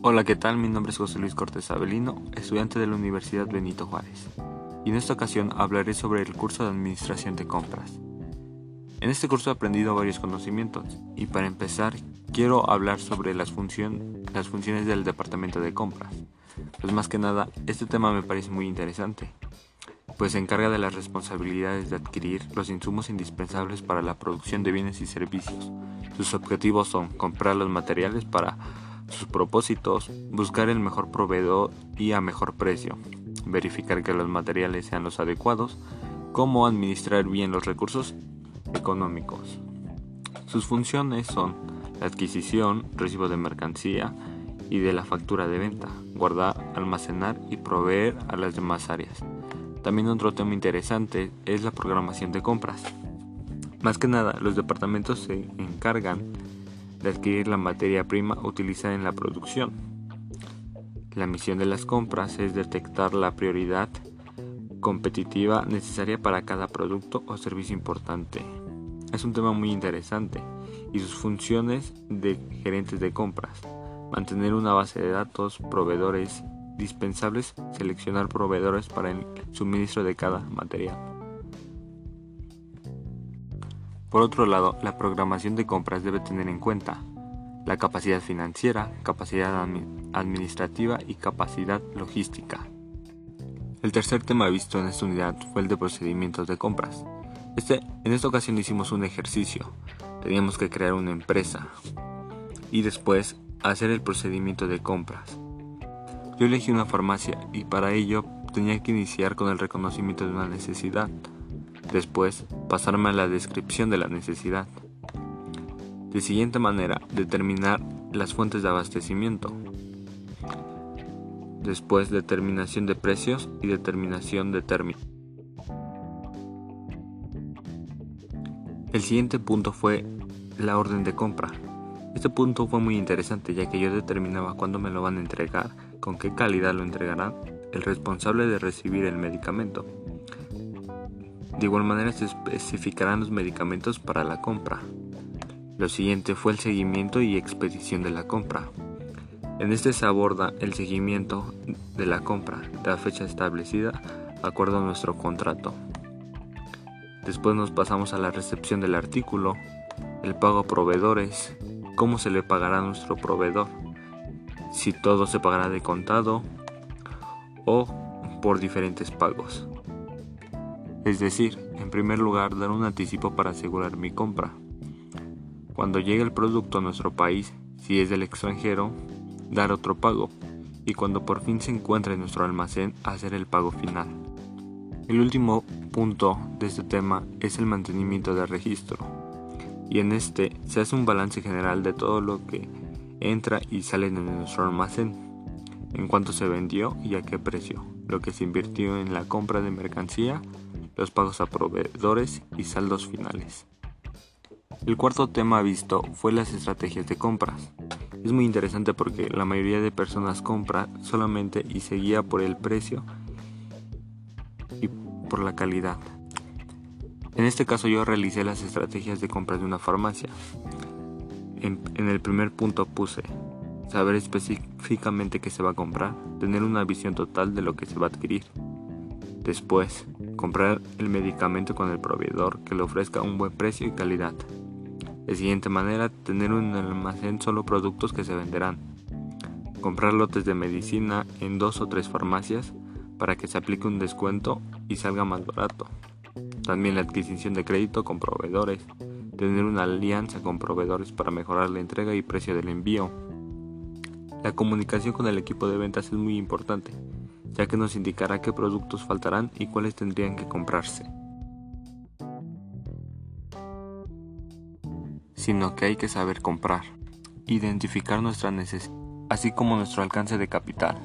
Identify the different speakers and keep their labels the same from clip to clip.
Speaker 1: Hola, ¿qué tal? Mi nombre es José Luis Cortés Avelino, estudiante de la Universidad Benito Juárez, y en esta ocasión hablaré sobre el curso de Administración de Compras. En este curso he aprendido varios conocimientos, y para empezar quiero hablar sobre las, las funciones del Departamento de Compras. Pues más que nada, este tema me parece muy interesante, pues se encarga de las responsabilidades de adquirir los insumos indispensables para la producción de bienes y servicios. Sus objetivos son comprar los materiales para sus propósitos, buscar el mejor proveedor y a mejor precio, verificar que los materiales sean los adecuados, cómo administrar bien los recursos económicos. Sus funciones son la adquisición, recibo de mercancía y de la factura de venta, guardar, almacenar y proveer a las demás áreas. También otro tema interesante es la programación de compras. Más que nada, los departamentos se encargan de adquirir la materia prima utilizada en la producción. La misión de las compras es detectar la prioridad competitiva necesaria para cada producto o servicio importante. Es un tema muy interesante y sus funciones de gerentes de compras. Mantener una base de datos, proveedores dispensables, seleccionar proveedores para el suministro de cada material. Por otro lado, la programación de compras debe tener en cuenta la capacidad financiera, capacidad administrativa y capacidad logística. El tercer tema visto en esta unidad fue el de procedimientos de compras. Este, en esta ocasión hicimos un ejercicio. Teníamos que crear una empresa y después hacer el procedimiento de compras. Yo elegí una farmacia y para ello tenía que iniciar con el reconocimiento de una necesidad. Después, pasarme a la descripción de la necesidad. De siguiente manera, determinar las fuentes de abastecimiento. Después, determinación de precios y determinación de términos. El siguiente punto fue la orden de compra. Este punto fue muy interesante ya que yo determinaba cuándo me lo van a entregar, con qué calidad lo entregarán, el responsable de recibir el medicamento, de igual manera se especificarán los medicamentos para la compra. Lo siguiente fue el seguimiento y expedición de la compra. En este se aborda el seguimiento de la compra, la fecha establecida, acuerdo a nuestro contrato. Después nos pasamos a la recepción del artículo, el pago a proveedores, cómo se le pagará a nuestro proveedor, si todo se pagará de contado o por diferentes pagos. Es decir, en primer lugar, dar un anticipo para asegurar mi compra. Cuando llegue el producto a nuestro país, si es del extranjero, dar otro pago. Y cuando por fin se encuentre en nuestro almacén, hacer el pago final. El último punto de este tema es el mantenimiento del registro. Y en este se hace un balance general de todo lo que entra y sale de nuestro almacén, en cuánto se vendió y a qué precio, lo que se invirtió en la compra de mercancía, los pagos a proveedores y saldos finales. El cuarto tema visto fue las estrategias de compras. Es muy interesante porque la mayoría de personas compra solamente y se guía por el precio y por la calidad. En este caso yo realicé las estrategias de compras de una farmacia. En, en, el primer punto puse saber específicamente qué se va a comprar, tener una visión total de lo que se va a adquirir. Después, comprar el medicamento con el proveedor que le ofrezca un buen precio y calidad. De siguiente manera, tener un almacén solo productos que se venderán. Comprar lotes de medicina en dos o tres farmacias para que se aplique un descuento y salga más barato. También la adquisición de crédito con proveedores. Tener una alianza con proveedores para mejorar la entrega y precio del envío. La comunicación con el equipo de ventas es muy importante ya que nos indicará qué productos faltarán y cuáles tendrían que comprarse. Sino que hay que saber comprar, identificar nuestra necesidad, así como nuestro alcance de capital.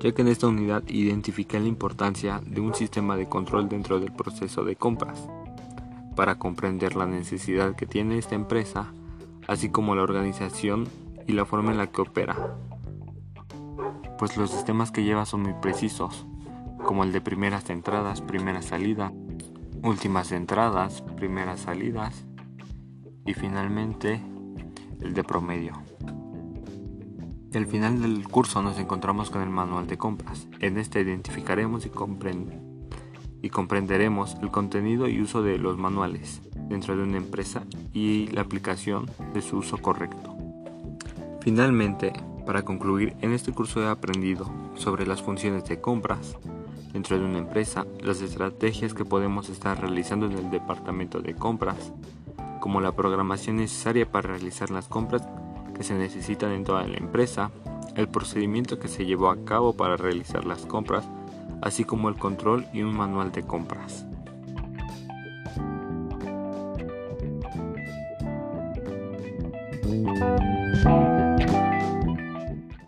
Speaker 1: ya que en esta unidad identifiqué la importancia de un sistema de control dentro del proceso de compras, para comprender la necesidad que tiene esta empresa, así como la organización y la forma en la que opera, pues los sistemas que lleva son muy precisos, como el de primeras entradas, primera salida, últimas entradas, primeras salidas, y finalmente el de promedio. Al final del curso nos encontramos con el manual de compras. En este identificaremos y, y comprenderemos el contenido y uso de los manuales dentro de una empresa y la aplicación de su uso correcto. Finalmente, para concluir, en este curso he aprendido sobre las funciones de compras dentro de una empresa, las estrategias que podemos estar realizando en el departamento de compras, como la programación necesaria para realizar las compras que se necesitan en toda la empresa, el procedimiento que se llevó a cabo para realizar las compras, así como el control y un manual de compras.